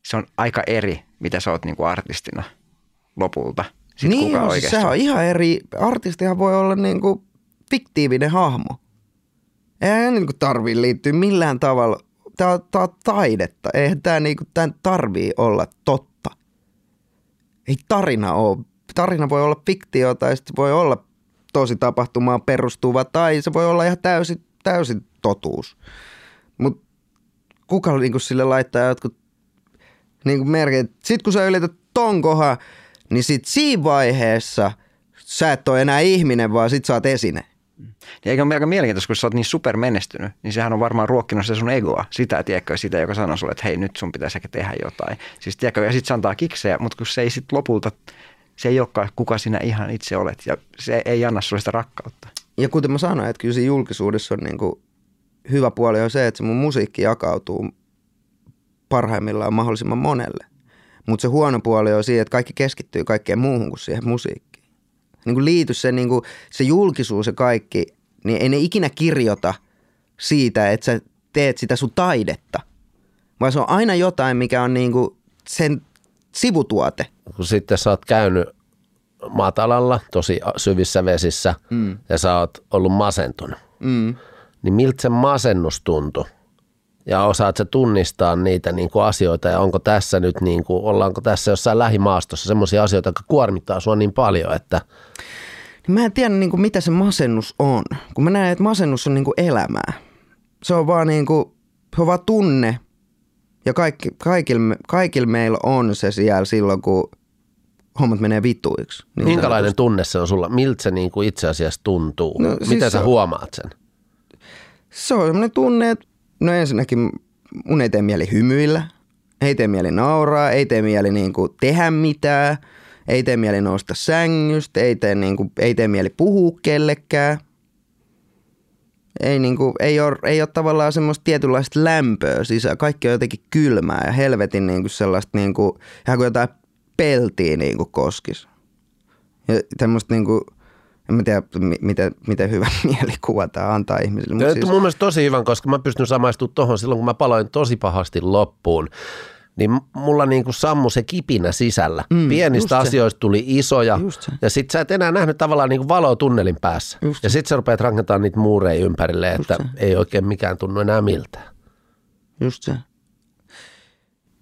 se on aika eri, mitä sä oot niin kuin artistina lopulta. Sit niin kuka on, siis oikeasti sehän on. ihan eri, artistihan voi olla niinku fiktiivinen hahmo. Eihän niinku tarvii liittyä millään tavalla, tää on, tää on taidetta, eihän tää niinku, tää tarvii olla totta. Ei tarina ole, tarina voi olla fiktio tai sitten voi olla tosi tapahtumaan perustuva tai se voi olla ihan täysin, täysin totuus. Mutta kuka niinku sille laittaa jotkut niinku merkit. Sitten kun sä ylität ton kohan, niin sit siinä vaiheessa sä et ole enää ihminen, vaan sit sä oot esine. Ja eikö ole aika mielenkiintoista, kun sä oot niin supermenestynyt, niin sehän on varmaan ruokkinut se sun egoa. Sitä, tiedätkö, sitä, joka sanoo sulle, että hei, nyt sun pitäisi ehkä tehdä jotain. Siis, tiedätkö, ja sitten se antaa kiksejä, mutta kun se ei sitten lopulta, se ei olekaan kuka sinä ihan itse olet, ja se ei anna sulle sitä rakkautta. Ja kuten mä sanoin, että kyllä siinä julkisuudessa on niinku hyvä puoli on se, että se mun musiikki jakautuu parhaimmillaan mahdollisimman monelle. Mutta se huono puoli on siinä, että kaikki keskittyy kaikkeen muuhun kuin siihen musiikkiin. Niin kuin liity se, niin kuin, se julkisuus ja kaikki, niin ei ne ikinä kirjoita siitä, että sä teet sitä sun taidetta. Vaan se on aina jotain, mikä on niin kuin sen sivutuote. Kun sitten sä oot käynyt matalalla, tosi syvissä vesissä mm. ja sä oot ollut masentunut, Mm. niin miltä se masennus tuntui? Ja osaat sä tunnistaa niitä niin kuin asioita ja onko tässä nyt, niin kuin, ollaanko tässä jossain lähimaastossa semmoisia asioita, jotka kuormittaa sua niin paljon, että Niin mä en tiedä niin kuin, mitä se masennus on. Kun mä näen, että masennus on niin kuin elämää. Se on vaan, niin kuin, se on vaan tunne. Ja kaikki, kaikilla, kaikilla meillä on se siellä silloin, kun hommat menee vituiksi. Niin minkälainen tunne se on sulla? Miltä se niin kuin itse asiassa tuntuu? No, siis Miten se sä on- huomaat sen? Se on semmoinen tunne, että no ensinnäkin mun ei tee mieli hymyillä, ei tee mieli nauraa, ei tee mieli niin kuin tehdä mitään, ei tee mieli nousta sängystä, ei tee, niin kuin, ei tee mieli puhua kellekään. Ei, niin kuin, ei, ole, ei ole tavallaan semmoista tietynlaista lämpöä sisään. Kaikki on jotenkin kylmää ja helvetin niin kuin sellaista niin kuin, ihan kuin jotain peltiä niin kuin koskisi. Ja tämmöistä niin kuin, en mä tiedä, mi- miten, miten hyvä (laughs) mielikuva tämä antaa ihmisille. Mut siis... mun mielestä tosi hyvän, koska mä pystyn samaistumaan tuohon silloin, kun mä paloin tosi pahasti loppuun. Niin mulla niin kuin sammu se kipinä sisällä. Mm, Pienistä just se. asioista tuli isoja. Se. Ja sit sä et enää nähnyt tavallaan niin kuin valoa tunnelin päässä. Just ja sit sä rupeat rakentamaan niitä muureja ympärille, että ei oikein mikään tunnu enää miltään. Just se.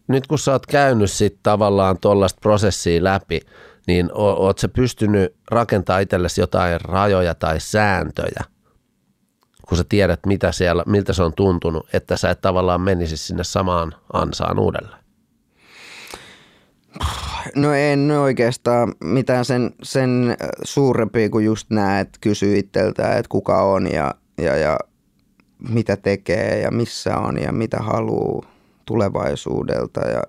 Nyt kun sä oot käynyt sit tavallaan tuollaista prosessia läpi, niin oot sä pystynyt rakentamaan itsellesi jotain rajoja tai sääntöjä, kun sä tiedät, mitä siellä, miltä se on tuntunut, että sä et tavallaan menisi sinne samaan ansaan uudelleen? No en oikeastaan mitään sen, sen suurempi kuin just nämä, että kysyy itseltään, että kuka on ja, ja, ja mitä tekee ja missä on ja mitä haluaa tulevaisuudelta. Ja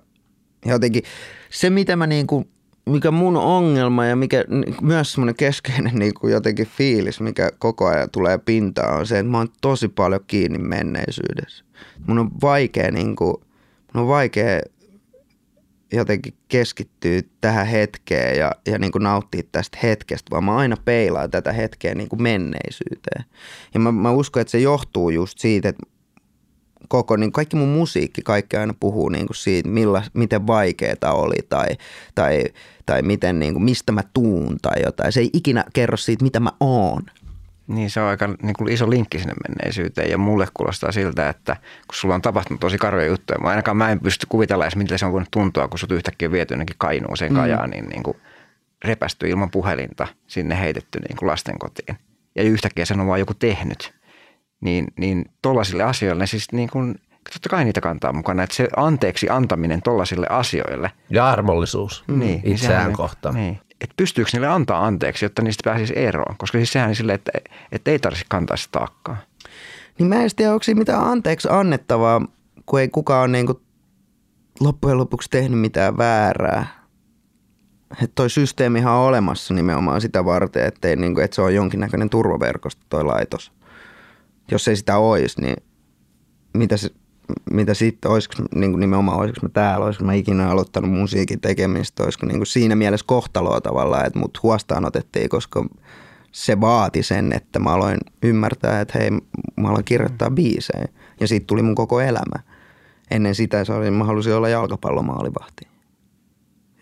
jotenkin se, mitä mä niin kuin, mikä mun ongelma ja mikä myös semmoinen keskeinen (laughs) niin kuin jotenkin fiilis, mikä koko ajan tulee pintaan, on se, että mä oon tosi paljon kiinni menneisyydessä. Mun on vaikea, niin kuin, mun on vaikea jotenkin keskittyä tähän hetkeen ja, ja niin kuin nauttia tästä hetkestä, vaan mä aina peilaan tätä hetkeä niin kuin menneisyyteen. Ja mä, mä uskon, että se johtuu just siitä, että koko, niin kaikki mun musiikki, kaikki aina puhuu niin kuin siitä, milla, miten vaikeaa oli tai, tai, tai miten, niin kuin, mistä mä tuun tai jotain. Se ei ikinä kerro siitä, mitä mä oon. Niin se on aika niin kuin iso linkki sinne menneisyyteen ja mulle kuulostaa siltä, että kun sulla on tapahtunut tosi karvoja juttuja, mä ainakaan mä en pysty kuvitella edes, miten se on voinut tuntua, kun sut yhtäkkiä viety jonnekin kainuuseen mm. kajaan, niin, niin kuin repästy ilman puhelinta, sinne heitetty niin kuin lastenkotiin. Ja yhtäkkiä sen on vaan joku tehnyt. Niin, niin tollaisille asioille siis niin kuin, totta kai niitä kantaa mukana, että se anteeksi antaminen tollaisille asioille. Ja armollisuus Niin, niin itseään sehän- kohtaan. Niin. Että pystyykö niille antaa anteeksi, jotta niistä pääsisi eroon. Koska siis sehän sille, että, että ei tarvitse kantaa sitä taakkaa. Niin mä en tiedä, onko siinä mitään anteeksi annettavaa, kun ei kukaan ole niin kuin loppujen lopuksi tehnyt mitään väärää. Että toi systeemihan on olemassa nimenomaan sitä varten, ettei, niin kuin, että se on jonkinnäköinen turvaverkosto toi laitos. Jos ei sitä olisi, niin mitä, se, mitä sitten, olisiko niin kuin nimenomaan, olisiko mä täällä, olisiko mä ikinä aloittanut musiikin tekemistä, olisiko niin kuin siinä mielessä kohtaloa tavallaan, että mut huostaan otettiin, koska se vaati sen, että mä aloin ymmärtää, että hei, mä aloin kirjoittaa biisejä. Ja siitä tuli mun koko elämä. Ennen sitä se oli, mä halusin olla jalkapallomaalivahti.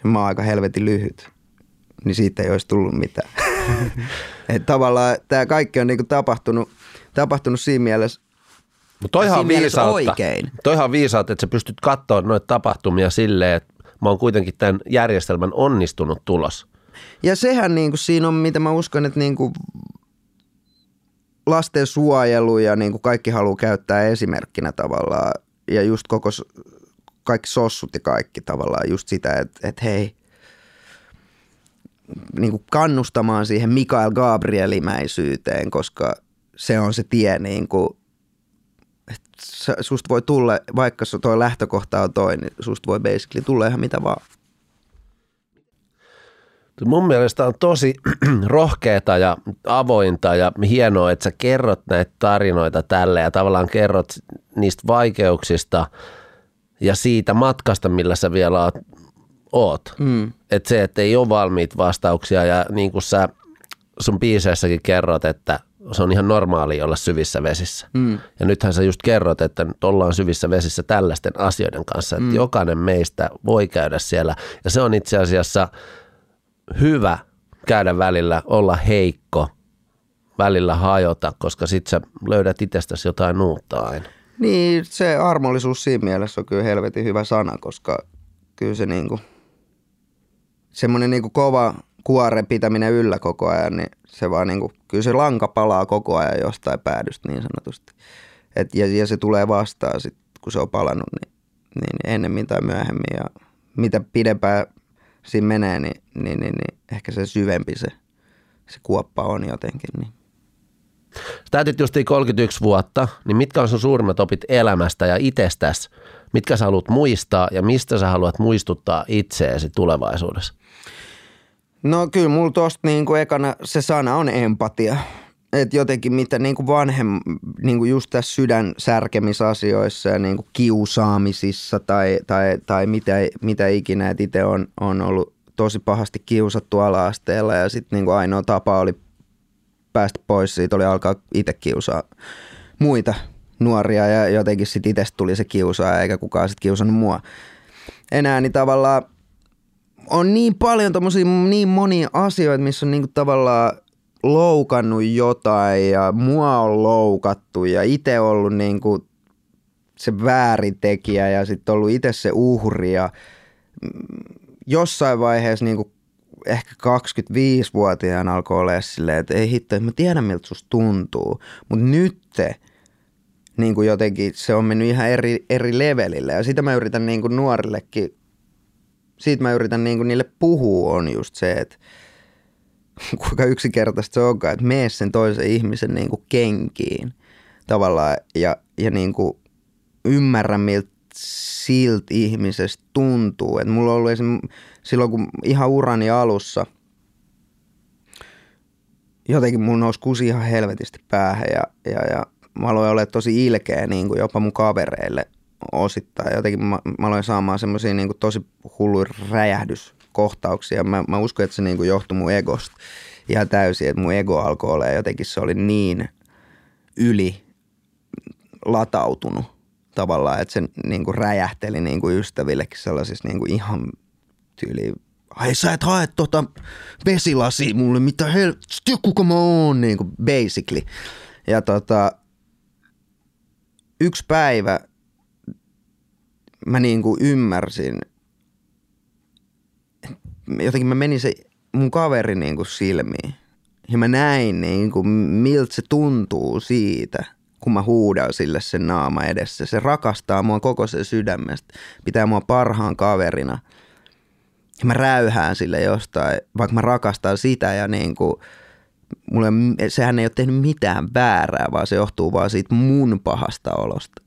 Ja mä oon aika helvetin lyhyt. Niin siitä ei olisi tullut mitään. (laughs) Et tavallaan tämä kaikki on niinku tapahtunut, tapahtunut siinä mielessä Mutta toihan on viisautta. oikein. Toihan viisautta, että sä pystyt katsoa noita tapahtumia silleen, että mä oon kuitenkin tämän järjestelmän onnistunut tulos. Ja sehän niin kuin siinä on, mitä mä uskon, että niin kuin lasten suojelu ja niin kuin kaikki haluaa käyttää esimerkkinä tavallaan. Ja just koko, kaikki sossut ja kaikki tavallaan just sitä, että, että hei, niin kuin kannustamaan siihen Mikael Gabrielimäisyyteen, koska se on se tie niin kuin, että susta voi tulla, vaikka se toi lähtökohta on toi, niin susta voi basically tulla ihan mitä vaan. Mun mielestä on tosi (clears throat) rohkeata ja avointa ja hienoa, että sä kerrot näitä tarinoita tälle ja tavallaan kerrot niistä vaikeuksista ja siitä matkasta, millä sä vielä oot. oot. Mm. Että se, että ei ole valmiit vastauksia ja niin kuin sä sun biiseissäkin kerrot, että se on ihan normaali olla syvissä vesissä. Mm. Ja nythän sä just kerrot, että nyt ollaan syvissä vesissä tällaisten asioiden kanssa, että mm. jokainen meistä voi käydä siellä. Ja se on itse asiassa hyvä käydä välillä, olla heikko, välillä hajota, koska sit sä löydät itsestäsi jotain uutta aina. Niin, se armollisuus siinä mielessä on kyllä helvetin hyvä sana, koska kyllä se niinku, semmoinen niinku kova kuoren pitäminen yllä koko ajan, niin se vaan niinku, kyllä se lanka palaa koko ajan jostain päädystä niin sanotusti. Et, ja, ja se tulee vastaan sit, kun se on palannut, niin, niin ennemmin tai myöhemmin. Ja mitä pidempään siinä menee, niin, niin, niin, niin ehkä se syvempi se, se kuoppa on jotenkin. Niin. Sä täytit justiin 31 vuotta, niin mitkä on sun suurimmat opit elämästä ja itsestäsi? Mitkä sä haluat muistaa ja mistä sä haluat muistuttaa itseesi tulevaisuudessa? No kyllä mulla tosta niinku ekana se sana on empatia. Et jotenkin mitä niinku vanhem, niinku just tässä sydän särkemisasioissa ja niinku kiusaamisissa tai, tai, tai mitä, mitä ikinä, että itse on, on ollut tosi pahasti kiusattu ala-asteella ja sitten niinku ainoa tapa oli päästä pois siitä oli alkaa itse kiusaa muita nuoria ja jotenkin sitten itsestä tuli se kiusaa eikä kukaan sitten kiusannut mua enää, niin tavallaan on niin paljon tommosia niin monia asioita, missä on niinku tavallaan loukannut jotain ja mua on loukattu ja itse ollut niinku se väärintekijä ja sitten ollut itse se uhri ja mm, jossain vaiheessa niinku ehkä 25-vuotiaana alkoi olla silleen, että ei hitto, mä tiedän miltä susta tuntuu. Mutta nyt niin kuin jotenkin se on mennyt ihan eri, eri levelille ja sitä mä yritän niin kuin nuorillekin, siitä mä yritän niin kuin niille puhua on just se, että (laughs) kuinka yksinkertaista se onkaan, että mene sen toisen ihmisen niin kuin kenkiin tavallaan ja, ja niin kuin ymmärrä miltä siltä ihmisestä tuntuu. Et mulla on ollut esim. silloin, kun ihan urani alussa, jotenkin mun nousi kusi ihan helvetisti päähän ja, ja, ja mä aloin olla tosi ilkeä niin kuin jopa mun kavereille osittain. Jotenkin mä, mä aloin saamaan semmoisia niin kuin tosi hulluja räjähdyskohtauksia. Mä, mä uskon, että se niin kuin johtui mun egosta ihan täysin, että mun ego alkoi olla jotenkin se oli niin yli latautunut tavallaan, että se niin kuin räjähteli niin kuin ystävillekin sellaisissa niin kuin ihan tyyli ai sä et hae tota vesilasi mulle, mitä hel... kuka mä oon, niin kuin basically. Ja tota, yksi päivä mä niin kuin ymmärsin, jotenkin mä menin se mun kaveri niin kuin silmiin. Ja mä näin niin kuin, miltä se tuntuu siitä, kun mä huudan sille sen naama edessä. Se rakastaa mua koko sen sydämestä, pitää mua parhaan kaverina. Ja mä räyhään sille jostain, vaikka mä rakastan sitä ja niin kuin, mulle, sehän ei ole tehnyt mitään väärää, vaan se johtuu vaan siitä mun pahasta olosta.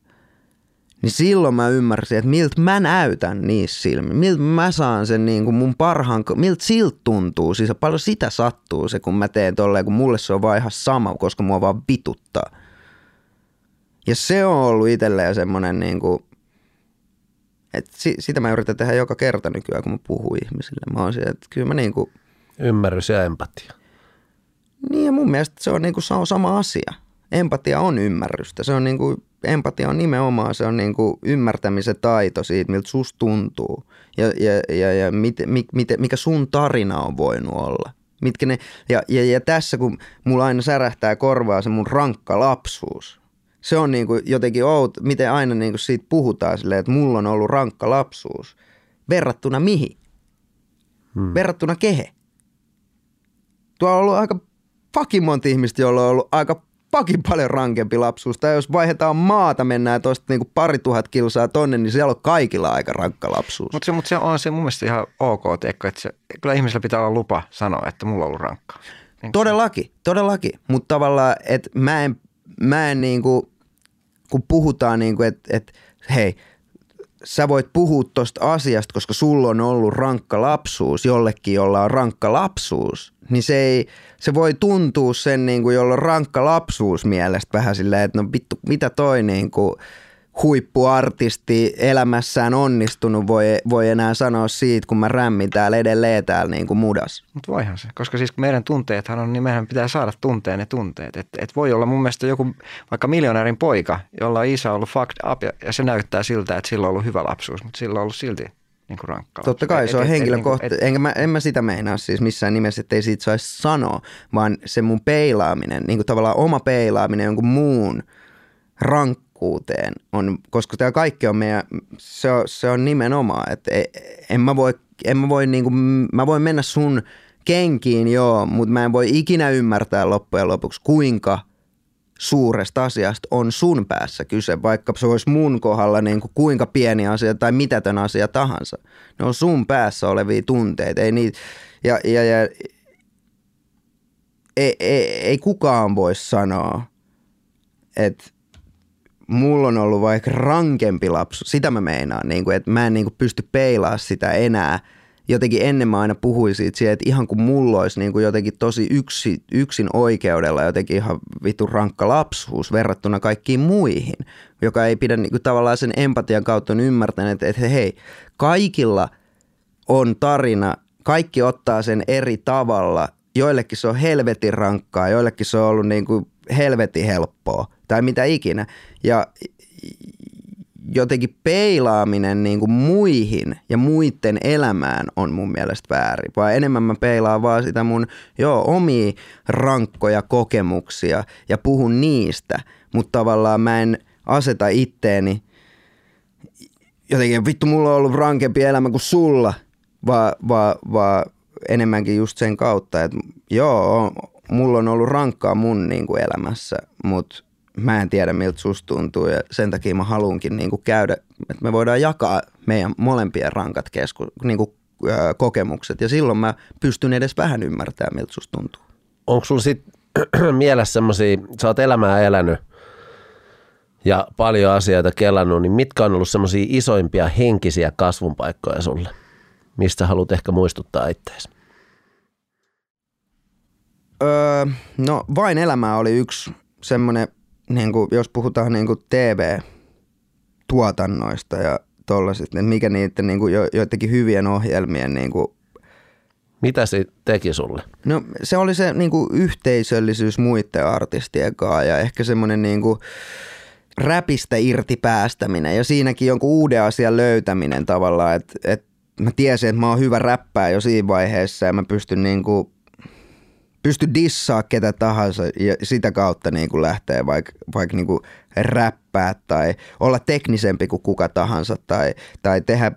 Niin silloin mä ymmärsin, että miltä mä näytän niissä silmissä, miltä mä saan sen niin kuin mun parhaan, miltä siltä tuntuu, siis paljon sitä sattuu se, kun mä teen tolleen, kun mulle se on vaan ihan sama, koska mua vaan vituttaa. Ja se on ollut itselleen semmoinen niin kuin, että sitä mä yritän tehdä joka kerta nykyään, kun mä puhun ihmisille. Mä oon siellä, että kyllä mä niin kuin, Ymmärrys ja empatia. Niin ja mun mielestä se on, niin kuin, se on sama asia. Empatia on ymmärrystä. Se on niin kuin, empatia on nimenomaan se on niin kuin ymmärtämisen taito siitä, miltä susta tuntuu ja, ja, ja, ja mit, mit, mit, mikä sun tarina on voinut olla. Mitkä ne, ja, ja, ja tässä kun mulla aina särähtää korvaa se mun rankka lapsuus. Se on niin kuin jotenkin out, miten aina niin kuin siitä puhutaan silleen, että mulla on ollut rankka lapsuus. Verrattuna mihin? Hmm. Verrattuna kehe? Tuo on ollut aika fucking monta ihmistä, joilla on ollut aika fucking paljon rankempi lapsuus. Tai jos vaihdetaan maata, mennään tuosta niinku pari tuhat kilsaa tonne, niin siellä on kaikilla aika rankka lapsuus. Mutta se, mut se on se mun mielestä ihan ok, teekö, että se, kyllä ihmisellä pitää olla lupa sanoa, että mulla on ollut rankkaa. Niin todellakin, todellakin. Mutta tavallaan, että mä en, mä en niinku, kun puhutaan niinku, että et, hei, sä voit puhua tuosta asiasta, koska sulla on ollut rankka lapsuus, jollekin, jolla on rankka lapsuus, niin se, ei, se voi tuntua sen, niin kuin, jolla on rankka lapsuus mielestä vähän silleen, että no vittu, mitä toi niin kuin, huippuartisti elämässään onnistunut voi, voi enää sanoa siitä, kun mä rämmin täällä edelleen täällä niin kuin mudas. Mutta voihan se, koska siis kun meidän tunteethan on, niin meidän pitää saada tunteen ne tunteet. Et, et voi olla mun mielestä joku vaikka miljonäärin poika, jolla on isä ollut fucked up ja, ja se näyttää siltä, että sillä on ollut hyvä lapsuus, mutta sillä on ollut silti niin kuin rankka Totta kai se on henkilökohtaisesti, enkä mä, en mä sitä meinaa siis missään nimessä, että ei siitä saisi sanoa, vaan se mun peilaaminen, niin kuin tavallaan oma peilaaminen jonkun muun rank tarkkuuteen on, koska tämä kaikki on meidän, se on, se on nimenomaan, että e, en mä voi, en mä voi niinku, mä voin mennä sun kenkiin joo, mutta mä en voi ikinä ymmärtää loppujen lopuksi kuinka suuresta asiasta on sun päässä kyse, vaikka se olisi mun kohdalla niin kuin kuinka pieni asia tai mitätön asia tahansa. Ne on sun päässä olevia tunteita, ei niitä, ja, ja, ja ei, ei, ei kukaan voi sanoa, että mulla on ollut vaikka rankempi lapsu, sitä mä meinaan, niin kuin, että mä en niin kuin pysty peilaa sitä enää. Jotenkin ennen mä aina puhuin siitä, että ihan kuin mulla olisi niin kuin jotenkin tosi yksi, yksin oikeudella jotenkin ihan vitu rankka lapsuus verrattuna kaikkiin muihin, joka ei pidä niin kuin tavallaan sen empatian kautta ymmärtänyt, että, että hei, kaikilla on tarina, kaikki ottaa sen eri tavalla, joillekin se on helvetin rankkaa, joillekin se on ollut niin kuin helvetin helppoa tai mitä ikinä. Ja jotenkin peilaaminen niin kuin muihin ja muiden elämään on mun mielestä väärin. Vaan enemmän mä peilaan vaan sitä mun joo, omia rankkoja kokemuksia ja puhun niistä, mutta tavallaan mä en aseta itteeni jotenkin vittu mulla on ollut rankempi elämä kuin sulla, vaan va, va, enemmänkin just sen kautta, että joo, mulla on ollut rankkaa mun niin kuin elämässä, mutta mä en tiedä miltä susta tuntuu ja sen takia mä haluankin niin kuin käydä, että me voidaan jakaa meidän molempien rankat kesku, niin kuin, ö, kokemukset ja silloin mä pystyn edes vähän ymmärtämään miltä susta tuntuu. Onko sulla sitten (clears throat) mielessä semmoisia, sä oot elämää elänyt ja paljon asioita kelannut, niin mitkä on ollut semmoisia isoimpia henkisiä kasvunpaikkoja sulle? Mistä haluat ehkä muistuttaa itseäsi? Öö, no vain elämää oli yksi semmoinen, niin kuin, jos puhutaan niin kuin TV-tuotannoista ja tollaisista, että mikä niiden niin kuin, jo, joidenkin hyvien ohjelmien niin kuin, Mitä se teki sulle? No se oli se niin kuin, yhteisöllisyys muiden artistien kanssa ja ehkä semmoinen niin kuin, räpistä irti päästäminen ja siinäkin jonkun uuden asian löytäminen tavallaan, että, että mä tiesin, että mä oon hyvä räppää jo siinä vaiheessa ja mä pystyn niin kuin, pysty dissaa ketä tahansa ja sitä kautta niin kuin lähtee vaikka vaik niin kuin räppää tai olla teknisempi kuin kuka tahansa tai, tai tehdä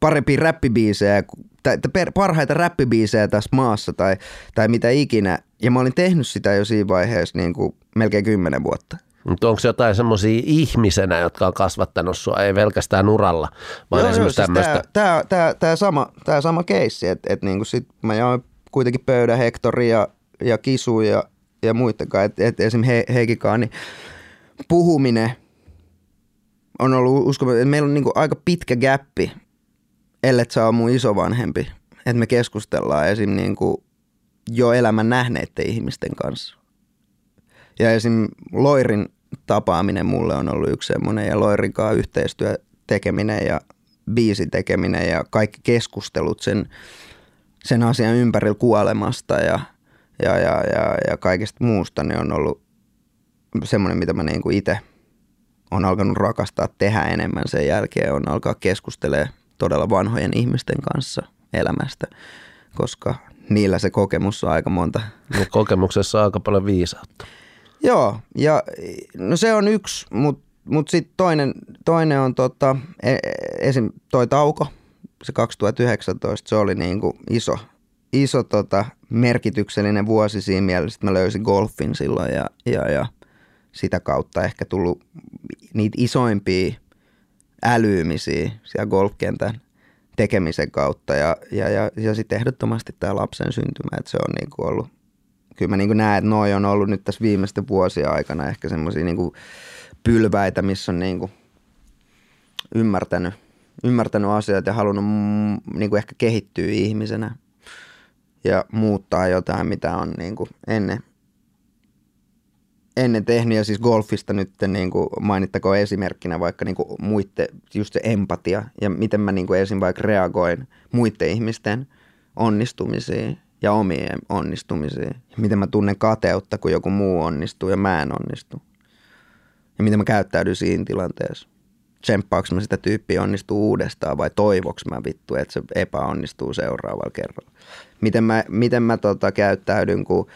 parempia räppibiisejä tai per- parhaita räppibiisejä tässä maassa tai, tai mitä ikinä. Ja mä olin tehnyt sitä jo siinä vaiheessa niin kuin melkein kymmenen vuotta. Mutta onko jotain semmoisia ihmisenä, jotka on kasvattanut sua, ei pelkästään uralla, vaan joo, esimerkiksi siis tämmöistä. Tämä, tämä, tämä, sama, tämä sama keissi, että et niinku sit mä jaoin kuitenkin pöydän Hektori ja, ja Kisu ja, ja muidenkaan, että et esimerkiksi He, Heikikaan, niin puhuminen on ollut uskomaton, että meillä on niinku aika pitkä gappi, ellei sä ole mun isovanhempi, että me keskustellaan esim. Niinku jo elämän nähneiden ihmisten kanssa. Ja esim. Loirin tapaaminen mulle on ollut yksi semmoinen ja Loirin kanssa yhteistyö tekeminen ja biisin tekeminen ja kaikki keskustelut sen, sen asian ympärillä kuolemasta ja, ja, ja, ja, ja kaikesta muusta niin on ollut semmoinen, mitä mä niin kuin itse on alkanut rakastaa tehdä enemmän sen jälkeen, on alkaa keskustelemaan todella vanhojen ihmisten kanssa elämästä, koska niillä se kokemus on aika monta. No, kokemuksessa on aika paljon viisautta. Joo, ja no se on yksi, mutta mut sitten toinen, toinen on tota, e- esim. toi tauko, se 2019, se oli niinku iso, iso tota, merkityksellinen vuosi siinä mielessä, että mä löysin golfin silloin ja, ja, ja sitä kautta ehkä tullut niitä isoimpia älyymisiä siellä golfkentän tekemisen kautta ja, ja, ja, ja sitten ehdottomasti tämä lapsen syntymä, että se on niinku ollut kyllä mä niin näen, että noi on ollut nyt tässä viimeisten vuosien aikana ehkä semmoisia niin pylväitä, missä on niin kuin ymmärtänyt, ymmärtänyt asioita ja halunnut niin kuin ehkä kehittyä ihmisenä ja muuttaa jotain, mitä on niin kuin ennen, ennen tehnyt. Ja siis golfista nyt niin kuin mainittakoon esimerkkinä vaikka niin kuin muitte, just se empatia ja miten mä niin kuin esim. vaikka reagoin muiden ihmisten onnistumisiin ja omien onnistumisiin. Ja miten mä tunnen kateutta, kun joku muu onnistuu ja mä en onnistu. Ja miten mä käyttäydyn siinä tilanteessa. Tsemppaaks mä sitä tyyppiä onnistuu uudestaan vai toivoks mä vittu, että se epäonnistuu seuraavalla kerralla. Miten mä, miten mä tota käyttäydyn, kun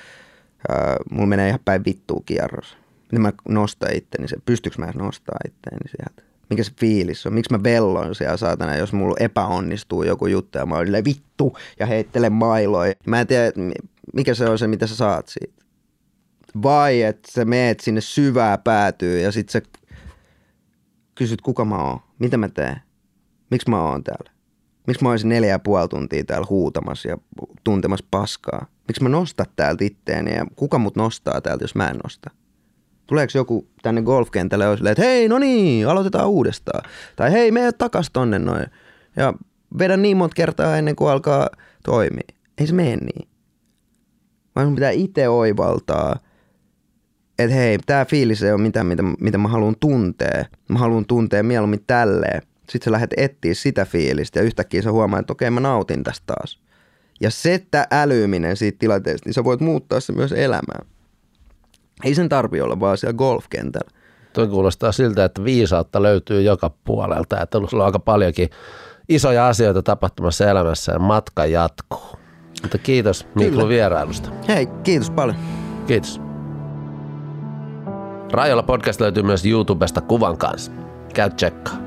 äh, mulla menee ihan päin vittuu kierros. Miten mä nostan itteni, pystyykö mä nostaa itteeni sieltä mikä se fiilis on, miksi mä velloin siellä saatana, jos mulla epäonnistuu joku juttu ja mä oon vittu ja heittelen mailoja. Mä en tiedä, mikä se on se, mitä sä saat siitä. Vai että sä meet sinne syvää päätyy ja sit sä kysyt, kuka mä oon, mitä mä teen, miksi mä oon täällä. Miksi mä olisin neljä ja puoli tuntia täällä huutamassa ja tuntemassa paskaa? Miksi mä nostan täältä itteeni ja kuka mut nostaa täältä, jos mä en nosta? Tuleeko joku tänne golfkentälle ja että hei, no niin, aloitetaan uudestaan. Tai hei, mene takas tonne noin. Ja vedä niin monta kertaa ennen kuin alkaa toimia. Ei se mene niin. Vaan sun pitää itse oivaltaa, että hei, tämä fiilis ei ole mitään, mitä, mitä mä haluan tuntea. Mä haluan tuntea mieluummin tälleen. Sitten sä lähdet etsiä sitä fiilistä ja yhtäkkiä sä huomaat, että okei, mä nautin tästä taas. Ja se, että älyminen siitä tilanteesta, niin sä voit muuttaa se myös elämään. Ei sen tarvi olla vaan siellä golfkentällä. Tuo kuulostaa siltä, että viisautta löytyy joka puolelta, että sulla on aika paljonkin isoja asioita tapahtumassa elämässä ja matka jatkuu. Mutta kiitos Miklu vierailusta. Hei, kiitos paljon. Kiitos. Rajoilla podcast löytyy myös YouTubesta kuvan kanssa. Käy tsekkaa.